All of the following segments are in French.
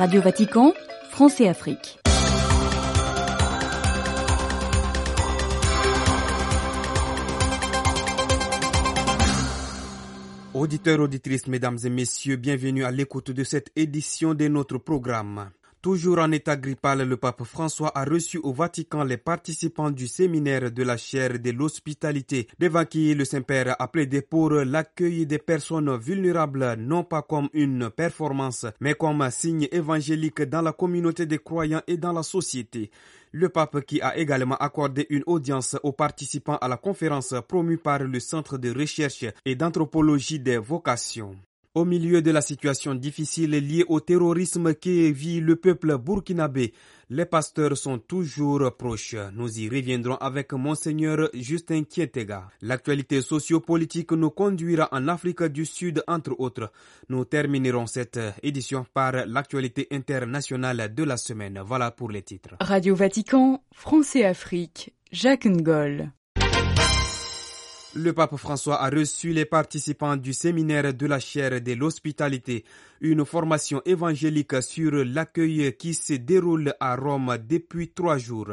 Radio Vatican, France et Afrique. Auditeurs, auditrices, mesdames et messieurs, bienvenue à l'écoute de cette édition de notre programme. Toujours en état grippal, le pape François a reçu au Vatican les participants du séminaire de la chaire de l'hospitalité, devant qui le Saint-Père a plaidé pour l'accueil des personnes vulnérables, non pas comme une performance, mais comme un signe évangélique dans la communauté des croyants et dans la société. Le pape qui a également accordé une audience aux participants à la conférence promue par le Centre de recherche et d'anthropologie des vocations. Au milieu de la situation difficile liée au terrorisme qui vit le peuple burkinabé, les pasteurs sont toujours proches. Nous y reviendrons avec Monseigneur Justin Kietega. L'actualité sociopolitique nous conduira en Afrique du Sud, entre autres. Nous terminerons cette édition par l'actualité internationale de la semaine. Voilà pour les titres. Radio Vatican, France et Afrique, Jacques Ngol. Le pape François a reçu les participants du séminaire de la chaire de l'hospitalité, une formation évangélique sur l'accueil qui se déroule à Rome depuis trois jours.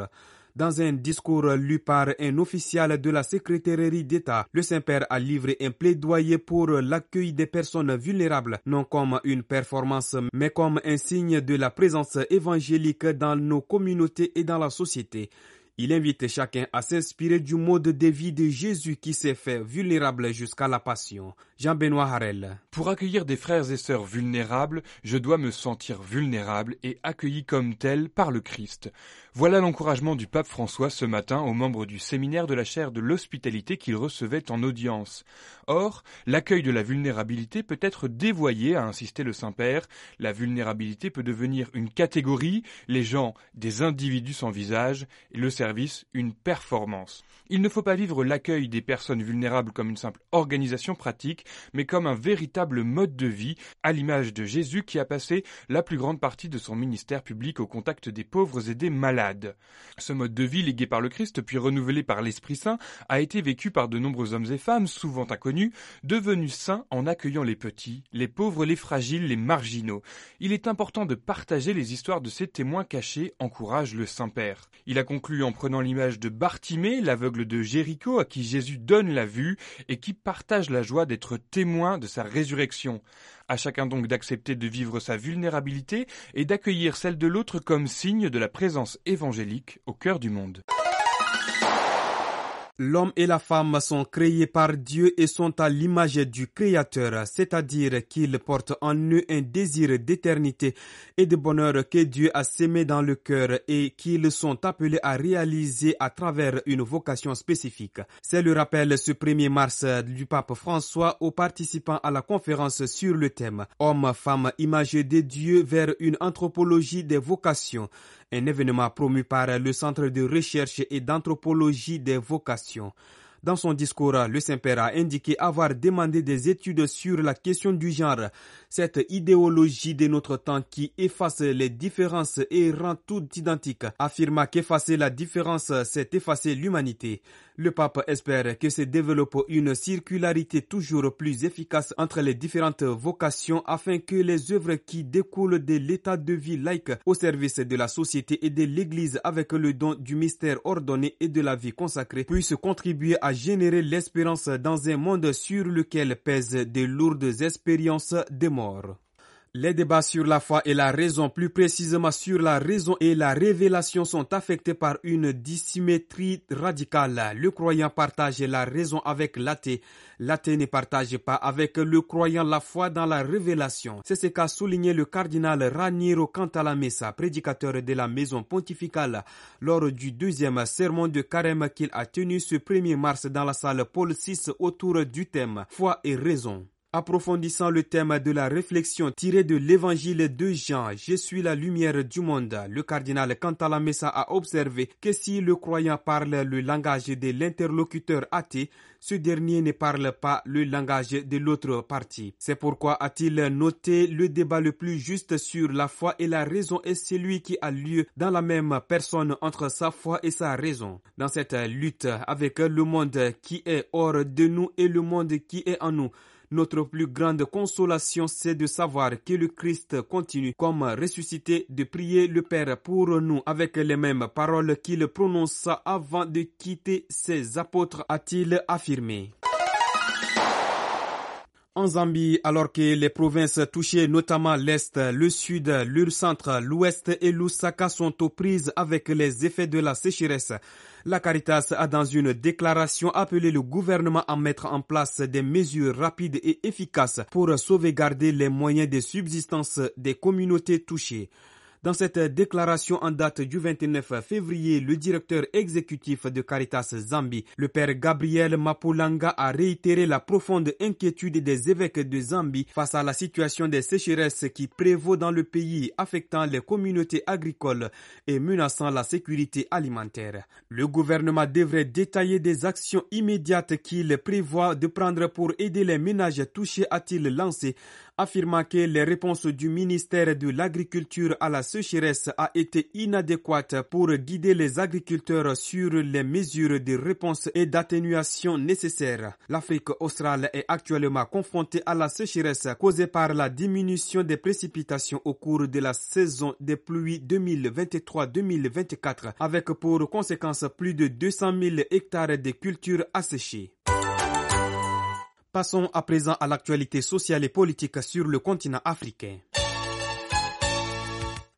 Dans un discours lu par un officiel de la secrétairerie d'État, le Saint-Père a livré un plaidoyer pour l'accueil des personnes vulnérables, non comme une performance, mais comme un signe de la présence évangélique dans nos communautés et dans la société. Il invite chacun à s'inspirer du mode de vie de Jésus qui s'est fait vulnérable jusqu'à la passion. Jean-Benoît Harel. Pour accueillir des frères et sœurs vulnérables, je dois me sentir vulnérable et accueilli comme tel par le Christ. Voilà l'encouragement du pape François ce matin aux membres du séminaire de la chaire de l'hospitalité qu'il recevait en audience. Or, l'accueil de la vulnérabilité peut être dévoyé, a insisté le Saint-Père. La vulnérabilité peut devenir une catégorie, les gens des individus sans visage, et le service une performance. Il ne faut pas vivre l'accueil des personnes vulnérables comme une simple organisation pratique, mais comme un véritable mode de vie, à l'image de Jésus qui a passé la plus grande partie de son ministère public au contact des pauvres et des malades. Ce mode de vie légué par le Christ puis renouvelé par l'Esprit Saint a été vécu par de nombreux hommes et femmes, souvent inconnus, devenus saints en accueillant les petits, les pauvres, les fragiles, les marginaux. Il est important de partager les histoires de ces témoins cachés, encourage le Saint-Père. Il a conclu en prenant l'image de Bartimée, l'aveugle de Jéricho à qui Jésus donne la vue et qui partage la joie d'être témoin de sa résurrection. À chacun donc d'accepter de vivre sa vulnérabilité et d'accueillir celle de l'autre comme signe de la présence évangélique au cœur du monde. L'homme et la femme sont créés par Dieu et sont à l'image du Créateur, c'est-à-dire qu'ils portent en eux un désir d'éternité et de bonheur que Dieu a sémé dans le cœur et qu'ils sont appelés à réaliser à travers une vocation spécifique. C'est le rappel ce 1er mars du pape François aux participants à la conférence sur le thème Homme, femme, image de Dieu vers une anthropologie des vocations un événement promu par le Centre de recherche et d'anthropologie des vocations. Dans son discours, le Saint-Père a indiqué avoir demandé des études sur la question du genre, cette idéologie de notre temps qui efface les différences et rend tout identique, affirma qu'effacer la différence, c'est effacer l'humanité. Le pape espère que se développe une circularité toujours plus efficace entre les différentes vocations afin que les œuvres qui découlent de l'état de vie laïque au service de la société et de l'Église avec le don du mystère ordonné et de la vie consacrée puissent contribuer à générer l'espérance dans un monde sur lequel pèsent de lourdes expériences de mort. Les débats sur la foi et la raison, plus précisément sur la raison et la révélation, sont affectés par une dissymétrie radicale. Le croyant partage la raison avec l'athée. L'athée ne partage pas avec le croyant la foi dans la révélation. C'est ce qu'a souligné le cardinal Raniero Cantalamessa, prédicateur de la maison pontificale, lors du deuxième sermon de carême qu'il a tenu ce 1er mars dans la salle Paul VI autour du thème foi et raison. Approfondissant le thème de la réflexion tirée de l'évangile de Jean, Je suis la lumière du monde, le cardinal Cantalamessa a observé que si le croyant parle le langage de l'interlocuteur athée, ce dernier ne parle pas le langage de l'autre partie. C'est pourquoi a-t-il noté le débat le plus juste sur la foi et la raison est celui qui a lieu dans la même personne entre sa foi et sa raison. Dans cette lutte avec le monde qui est hors de nous et le monde qui est en nous, Notre plus grande consolation, c'est de savoir que le Christ continue, comme ressuscité, de prier le Père pour nous avec les mêmes paroles qu'il prononça avant de quitter ses apôtres, a-t-il affirmé. En Zambie, alors que les provinces touchées, notamment l'Est, le Sud, le l'Ouest et l'Oussaka sont aux prises avec les effets de la sécheresse, la Caritas a dans une déclaration appelé le gouvernement à mettre en place des mesures rapides et efficaces pour sauvegarder les moyens de subsistance des communautés touchées. Dans cette déclaration en date du 29 février, le directeur exécutif de Caritas Zambie, le père Gabriel Mapulanga, a réitéré la profonde inquiétude des évêques de Zambie face à la situation des sécheresses qui prévaut dans le pays, affectant les communautés agricoles et menaçant la sécurité alimentaire. Le gouvernement devrait détailler des actions immédiates qu'il prévoit de prendre pour aider les ménages touchés, a-t-il lancé affirmant que les réponses du ministère de l'Agriculture à la sécheresse a été inadéquate pour guider les agriculteurs sur les mesures de réponse et d'atténuation nécessaires. L'Afrique australe est actuellement confrontée à la sécheresse causée par la diminution des précipitations au cours de la saison des pluies 2023-2024 avec pour conséquence plus de 200 000 hectares de cultures asséchées. Passons à présent à l'actualité sociale et politique sur le continent africain.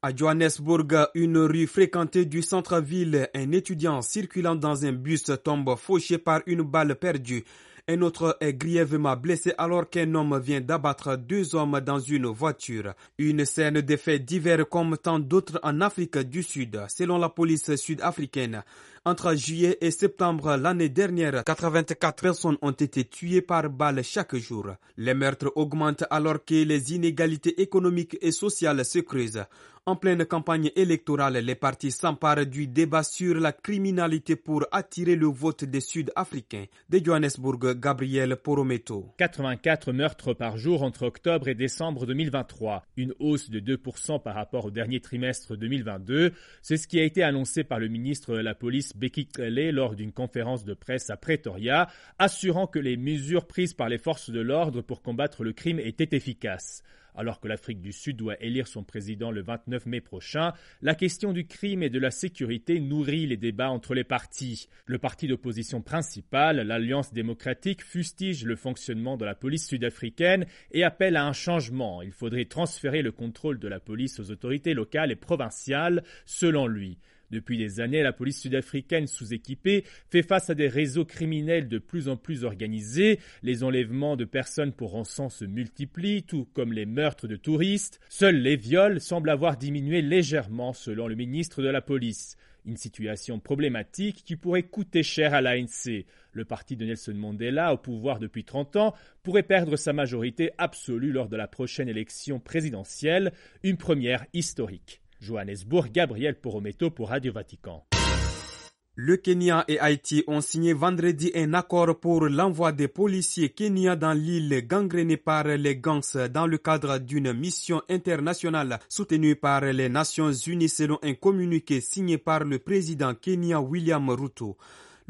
À Johannesburg, une rue fréquentée du centre-ville, un étudiant circulant dans un bus tombe fauché par une balle perdue. Un autre est grièvement blessé alors qu'un homme vient d'abattre deux hommes dans une voiture. Une scène de faits divers comme tant d'autres en Afrique du Sud, selon la police sud-africaine. Entre juillet et septembre l'année dernière, 84 personnes ont été tuées par balle chaque jour. Les meurtres augmentent alors que les inégalités économiques et sociales se creusent. En pleine campagne électorale, les partis s'emparent du débat sur la criminalité pour attirer le vote des Sud-Africains. De Johannesburg, Gabriel Porometo. 84 meurtres par jour entre octobre et décembre 2023, une hausse de 2% par rapport au dernier trimestre 2022. C'est ce qui a été annoncé par le ministre de la Police Becky Kelly lors d'une conférence de presse à Pretoria, assurant que les mesures prises par les forces de l'ordre pour combattre le crime étaient efficaces. Alors que l'Afrique du Sud doit élire son président le 29 mai prochain, la question du crime et de la sécurité nourrit les débats entre les partis. Le parti d'opposition principal, l'Alliance démocratique, fustige le fonctionnement de la police sud-africaine et appelle à un changement. Il faudrait transférer le contrôle de la police aux autorités locales et provinciales, selon lui. Depuis des années, la police sud-africaine sous-équipée fait face à des réseaux criminels de plus en plus organisés. Les enlèvements de personnes pour rançon se multiplient, tout comme les meurtres de touristes. Seuls les viols semblent avoir diminué légèrement selon le ministre de la police. Une situation problématique qui pourrait coûter cher à l'ANC. Le parti de Nelson Mandela, au pouvoir depuis 30 ans, pourrait perdre sa majorité absolue lors de la prochaine élection présidentielle, une première historique. Johannesburg, Gabriel Porometo pour Radio Vatican. Le Kenya et Haïti ont signé vendredi un accord pour l'envoi des policiers kenyans dans l'île gangrénée par les gangs dans le cadre d'une mission internationale soutenue par les Nations Unies selon un communiqué signé par le président kenyan William Ruto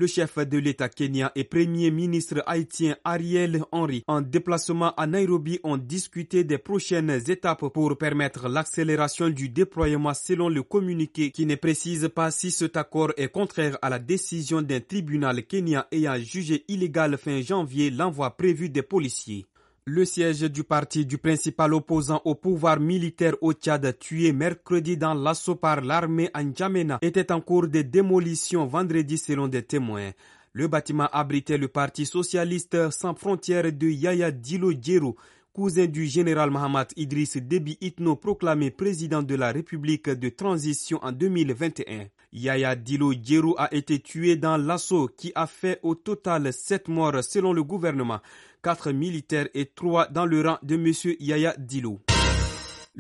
le chef de l'État kenyan et premier ministre haïtien Ariel Henry, en déplacement à Nairobi, ont discuté des prochaines étapes pour permettre l'accélération du déploiement selon le communiqué qui ne précise pas si cet accord est contraire à la décision d'un tribunal kenyan ayant jugé illégal fin janvier l'envoi prévu des policiers. Le siège du parti du principal opposant au pouvoir militaire au Tchad, tué mercredi dans l'assaut par l'armée en Djamena, était en cours de démolition vendredi selon des témoins. Le bâtiment abritait le parti socialiste sans frontières de Yaya Dilo cousin du général Mohamed Idriss Déby Itno proclamé président de la République de transition en 2021. Yaya Dilo Djero a été tué dans l'assaut qui a fait au total sept morts selon le gouvernement quatre militaires et trois dans le rang de M. Yaya Dilo.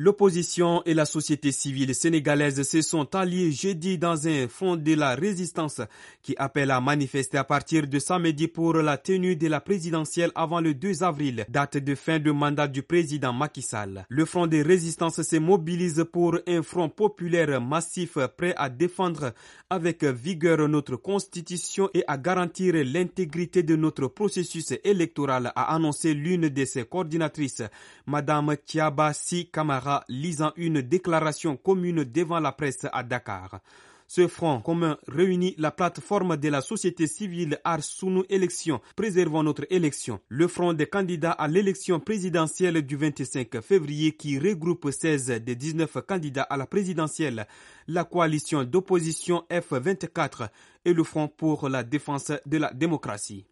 L'opposition et la société civile sénégalaise se sont alliés jeudi dans un front de la résistance qui appelle à manifester à partir de samedi pour la tenue de la présidentielle avant le 2 avril, date de fin de mandat du président Macky Sall. Le front de résistance se mobilise pour un front populaire massif prêt à défendre avec vigueur notre constitution et à garantir l'intégrité de notre processus électoral, a annoncé l'une de ses coordinatrices, Madame Tiabasi Kamara lisant une déclaration commune devant la presse à Dakar. Ce front commun réunit la plateforme de la société civile Arsounou Élection, préservant notre élection, le front des candidats à l'élection présidentielle du 25 février qui regroupe 16 des 19 candidats à la présidentielle, la coalition d'opposition F24 et le front pour la défense de la démocratie.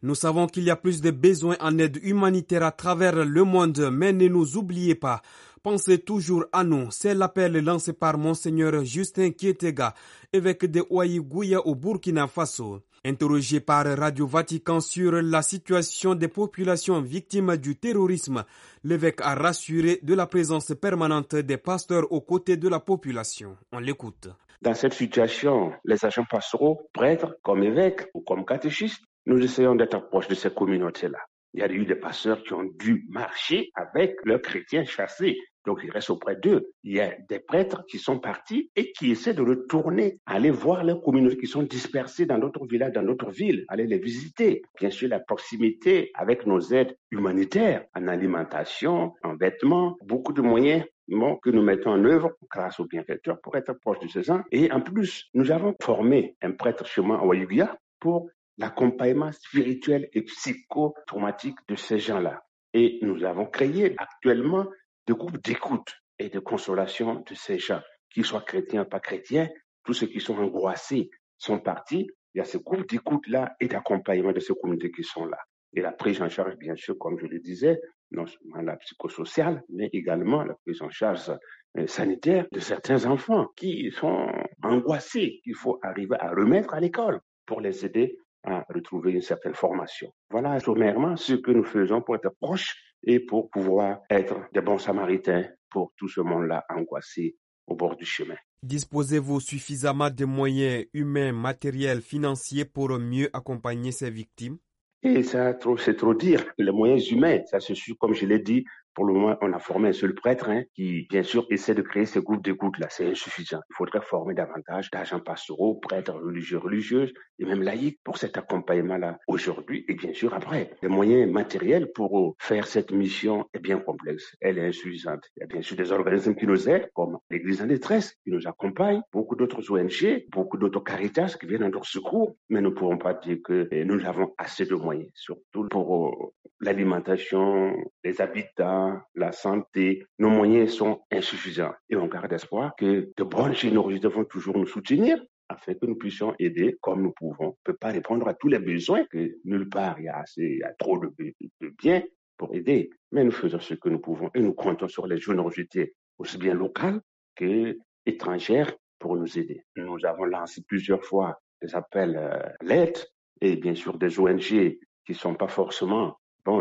Nous savons qu'il y a plus de besoins en aide humanitaire à travers le monde, mais ne nous oubliez pas. Pensez toujours à nous. C'est l'appel lancé par Monseigneur Justin Kietega, évêque de Ouaïgouya au Burkina Faso. Interrogé par Radio Vatican sur la situation des populations victimes du terrorisme, l'évêque a rassuré de la présence permanente des pasteurs aux côtés de la population. On l'écoute. Dans cette situation, les agents pastoraux, prêtres, comme évêques ou comme catéchistes, nous essayons d'être proches de ces communautés-là. Il y a eu des pasteurs qui ont dû marcher avec leurs chrétiens chassés. Donc, ils restent auprès d'eux. Il y a des prêtres qui sont partis et qui essaient de retourner, aller voir leurs communautés qui sont dispersées dans d'autres villages, dans d'autres villes, aller les visiter. Bien sûr, la proximité avec nos aides humanitaires en alimentation, en vêtements, beaucoup de moyens que nous mettons en œuvre grâce aux bienfaiteurs pour être proches de ces gens. Et en plus, nous avons formé un prêtre chez moi à pour l'accompagnement spirituel et psychotraumatique de ces gens-là. Et nous avons créé actuellement des groupes d'écoute et de consolation de ces gens, qu'ils soient chrétiens ou pas chrétiens, tous ceux qui sont angoissés sont partis. Il y a ce groupe d'écoute-là et d'accompagnement de ces communautés qui sont là. Et la prise en charge, bien sûr, comme je le disais, non seulement la psychosociale, mais également la prise en charge euh, sanitaire de certains enfants qui sont angoissés, qu'il faut arriver à remettre à l'école pour les aider à retrouver une certaine formation. Voilà sommairement ce que nous faisons pour être proches et pour pouvoir être des bons samaritains pour tout ce monde-là angoissé au bord du chemin. Disposez-vous suffisamment de moyens humains, matériels, financiers pour mieux accompagner ces victimes? Et ça, c'est trop dire. Les moyens humains, ça se suit, comme je l'ai dit, pour le moment, on a formé un seul prêtre hein, qui, bien sûr, essaie de créer ce groupe d'écoute-là. C'est insuffisant. Il faudrait former davantage d'agents pastoraux, prêtres religieux, religieuses et même laïcs pour cet accompagnement-là aujourd'hui et bien sûr après. Les moyens matériels pour faire cette mission est bien complexe. Elle est insuffisante. Il y a bien sûr des organismes qui nous aident, comme l'Église en détresse, qui nous accompagne, beaucoup d'autres ONG, beaucoup d'autres caritas qui viennent à notre secours, mais nous ne pouvons pas dire que eh, nous avons assez de moyens, surtout pour euh, l'alimentation, les habitats, la santé, nos moyens sont insuffisants. Et on garde espoir que de bonnes générosités vont toujours nous soutenir afin que nous puissions aider comme nous pouvons. On ne peut pas répondre à tous les besoins, que nulle part il y a assez, il y a trop de, biens pour aider. Mais nous faisons ce que nous pouvons et nous comptons sur les générosités aussi bien locales qu'étrangères pour nous aider. Nous avons lancé plusieurs fois des appels à l'aide et bien sûr des ONG qui ne sont pas forcément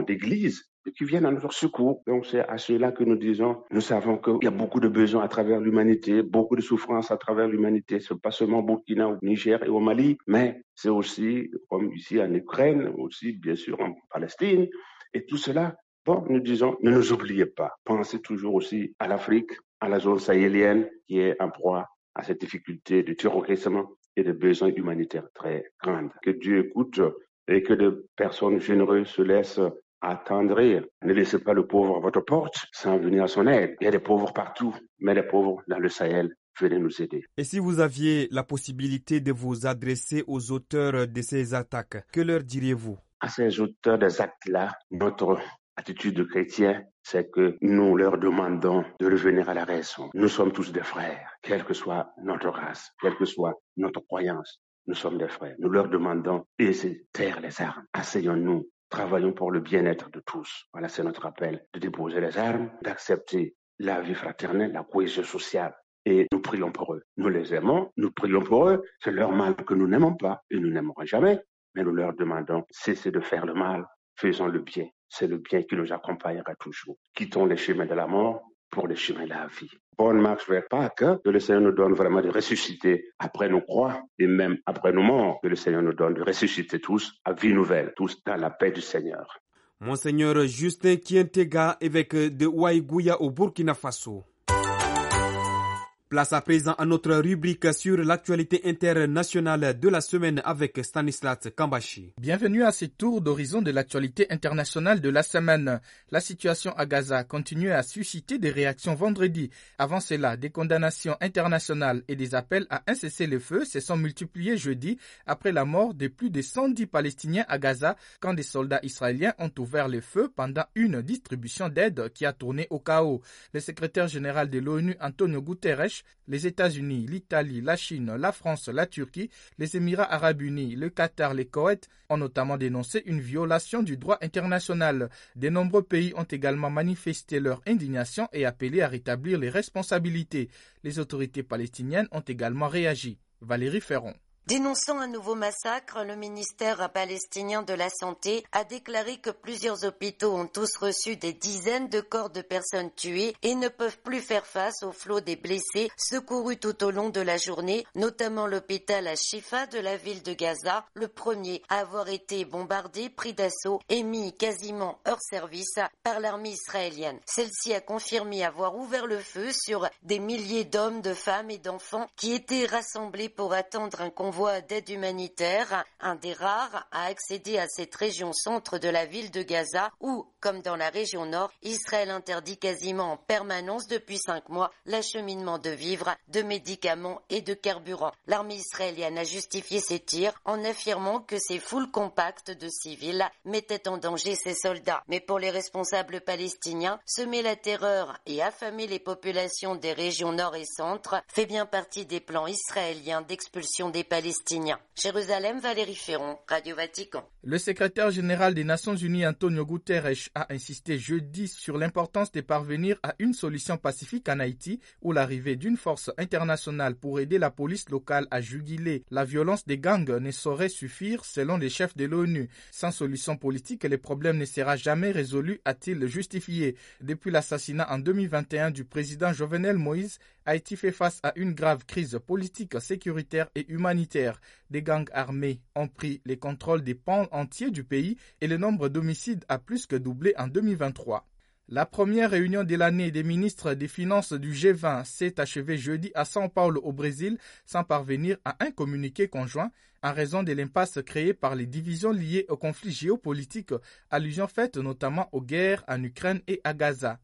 d'églises qui viennent à notre secours. Donc c'est à cela que nous disons, nous savons qu'il y a beaucoup de besoins à travers l'humanité, beaucoup de souffrances à travers l'humanité. Ce n'est pas seulement au Burkina, au Niger et au Mali, mais c'est aussi, comme ici en Ukraine, aussi bien sûr en Palestine. Et tout cela, bon, nous disons, ne nous oubliez pas. Pensez toujours aussi à l'Afrique, à la zone sahélienne qui est en proie à cette difficulté de terrorisme et de besoins humanitaires très grandes. Que Dieu écoute et que de personnes généreuses se laissent attendrir. Ne laissez pas le pauvre à votre porte sans venir à son aide. Il y a des pauvres partout, mais les pauvres dans le Sahel, venez nous aider. Et si vous aviez la possibilité de vous adresser aux auteurs de ces attaques, que leur diriez-vous? À ces auteurs des actes-là, notre attitude de chrétien, c'est que nous leur demandons de revenir à la raison. Nous sommes tous des frères, quelle que soit notre race, quelle que soit notre croyance. Nous sommes des frères. Nous leur demandons de taire les armes. Asseyons-nous. Travaillons pour le bien-être de tous. Voilà, c'est notre appel de déposer les armes, d'accepter la vie fraternelle, la cohésion sociale. Et nous prions pour eux. Nous les aimons, nous prions pour eux. C'est leur mal que nous n'aimons pas et nous n'aimerons jamais. Mais nous leur demandons, cessez de faire le mal, faisons le bien. c'est le bien qui nous accompagnera toujours. Quittons les chemins de la mort pour les chemins de la vie. Bonne marche vers Pâques, que le Seigneur nous donne vraiment de ressusciter après nos croix et même après nos morts, que le Seigneur nous donne de ressusciter tous à vie nouvelle, tous dans la paix du Seigneur. Monseigneur Justin Kientega, évêque de Ouaïgouya au Burkina Faso. Place à présent à notre rubrique sur l'actualité internationale de la semaine avec Stanislas Kambashi. Bienvenue à ce tour d'horizon de l'actualité internationale de la semaine. La situation à Gaza continue à susciter des réactions vendredi. Avant cela, des condamnations internationales et des appels à un cessez-le-feu se sont multipliés jeudi après la mort de plus de 110 Palestiniens à Gaza quand des soldats israéliens ont ouvert le feu pendant une distribution d'aide qui a tourné au chaos. Le secrétaire général de l'ONU, Antonio Guterres, les États-Unis, l'Italie, la Chine, la France, la Turquie, les Émirats arabes unis, le Qatar, les Koweït ont notamment dénoncé une violation du droit international. De nombreux pays ont également manifesté leur indignation et appelé à rétablir les responsabilités. Les autorités palestiniennes ont également réagi. Valérie Ferron. Dénonçant un nouveau massacre, le ministère palestinien de la Santé a déclaré que plusieurs hôpitaux ont tous reçu des dizaines de corps de personnes tuées et ne peuvent plus faire face au flot des blessés secourus tout au long de la journée, notamment l'hôpital à Shifa de la ville de Gaza, le premier à avoir été bombardé, pris d'assaut et mis quasiment hors service par l'armée israélienne. Celle-ci a confirmé avoir ouvert le feu sur des milliers d'hommes, de femmes et d'enfants qui étaient rassemblés pour attendre un convoi d'aide humanitaire, un des rares à accéder à cette région centre de la ville de Gaza où, comme dans la région nord, Israël interdit quasiment en permanence depuis cinq mois l'acheminement de vivres, de médicaments et de carburant. L'armée israélienne a justifié ses tirs en affirmant que ces foules compactes de civils mettaient en danger ses soldats. Mais pour les responsables palestiniens, semer la terreur et affamer les populations des régions nord et centre fait bien partie des plans israéliens d'expulsion des Palestiniens Jérusalem, Valérie Ferron, Radio Vatican. Le secrétaire général des Nations Unies, Antonio Guterres, a insisté jeudi sur l'importance de parvenir à une solution pacifique en Haïti, où l'arrivée d'une force internationale pour aider la police locale à juguler la violence des gangs ne saurait suffire, selon les chefs de l'ONU. Sans solution politique, le problème ne sera jamais résolu, a-t-il justifié. Depuis l'assassinat en 2021 du président Jovenel Moïse, Haïti fait face à une grave crise politique, sécuritaire et humanitaire des gangs armés ont pris les contrôles des pans entiers du pays et le nombre d'homicides a plus que doublé en 2023. La première réunion de l'année des ministres des Finances du G20 s'est achevée jeudi à São Paulo au Brésil sans parvenir à un communiqué conjoint en raison de l'impasse créée par les divisions liées au conflit géopolitique, allusion faite notamment aux guerres en Ukraine et à Gaza.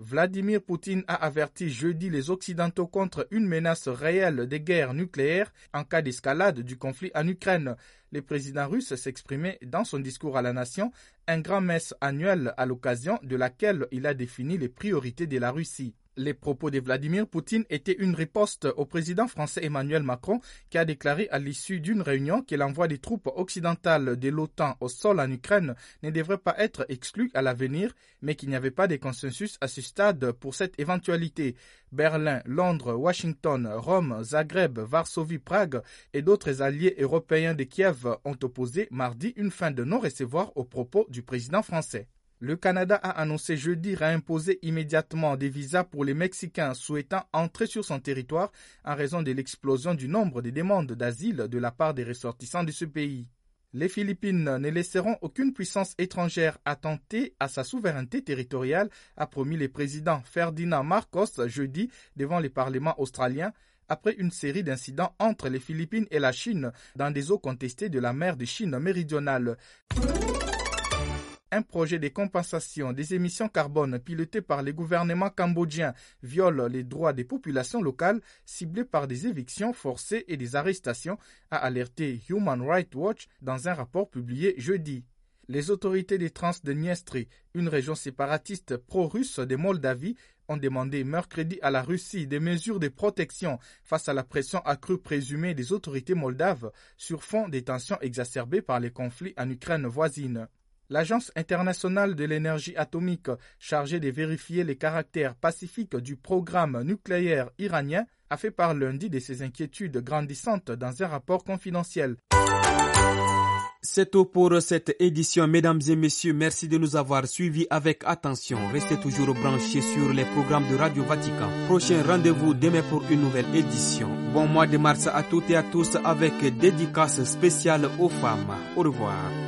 Vladimir Poutine a averti jeudi les Occidentaux contre une menace réelle de guerre nucléaire en cas d'escalade du conflit en Ukraine. Le président russe s'exprimait dans son discours à la nation, un grand messe annuel à l'occasion de laquelle il a défini les priorités de la Russie. Les propos de Vladimir Poutine étaient une riposte au président français Emmanuel Macron qui a déclaré à l'issue d'une réunion que l'envoi des troupes occidentales de l'OTAN au sol en Ukraine ne devrait pas être exclu à l'avenir, mais qu'il n'y avait pas de consensus à ce stade pour cette éventualité. Berlin, Londres, Washington, Rome, Zagreb, Varsovie, Prague et d'autres alliés européens de Kiev ont opposé mardi une fin de non-recevoir aux propos du président français. Le Canada a annoncé jeudi réimposer immédiatement des visas pour les Mexicains souhaitant entrer sur son territoire en raison de l'explosion du nombre de demandes d'asile de la part des ressortissants de ce pays. Les Philippines ne laisseront aucune puissance étrangère attenter à sa souveraineté territoriale, a promis le président Ferdinand Marcos jeudi devant le Parlement australien après une série d'incidents entre les Philippines et la Chine dans des eaux contestées de la mer de Chine méridionale un projet de compensation des émissions carbone piloté par les gouvernements cambodgiens viole les droits des populations locales ciblées par des évictions forcées et des arrestations, a alerté Human Rights Watch dans un rapport publié jeudi. Les autorités des Trans de Niestri, une région séparatiste pro-russe de Moldavie, ont demandé mercredi à la Russie des mesures de protection face à la pression accrue présumée des autorités moldaves sur fond des tensions exacerbées par les conflits en Ukraine voisine. L'Agence internationale de l'énergie atomique, chargée de vérifier les caractères pacifiques du programme nucléaire iranien, a fait part lundi de ses inquiétudes grandissantes dans un rapport confidentiel. C'est tout pour cette édition. Mesdames et messieurs, merci de nous avoir suivis avec attention. Restez toujours branchés sur les programmes de Radio Vatican. Prochain rendez-vous demain pour une nouvelle édition. Bon mois de mars à toutes et à tous avec dédicace spéciale aux femmes. Au revoir.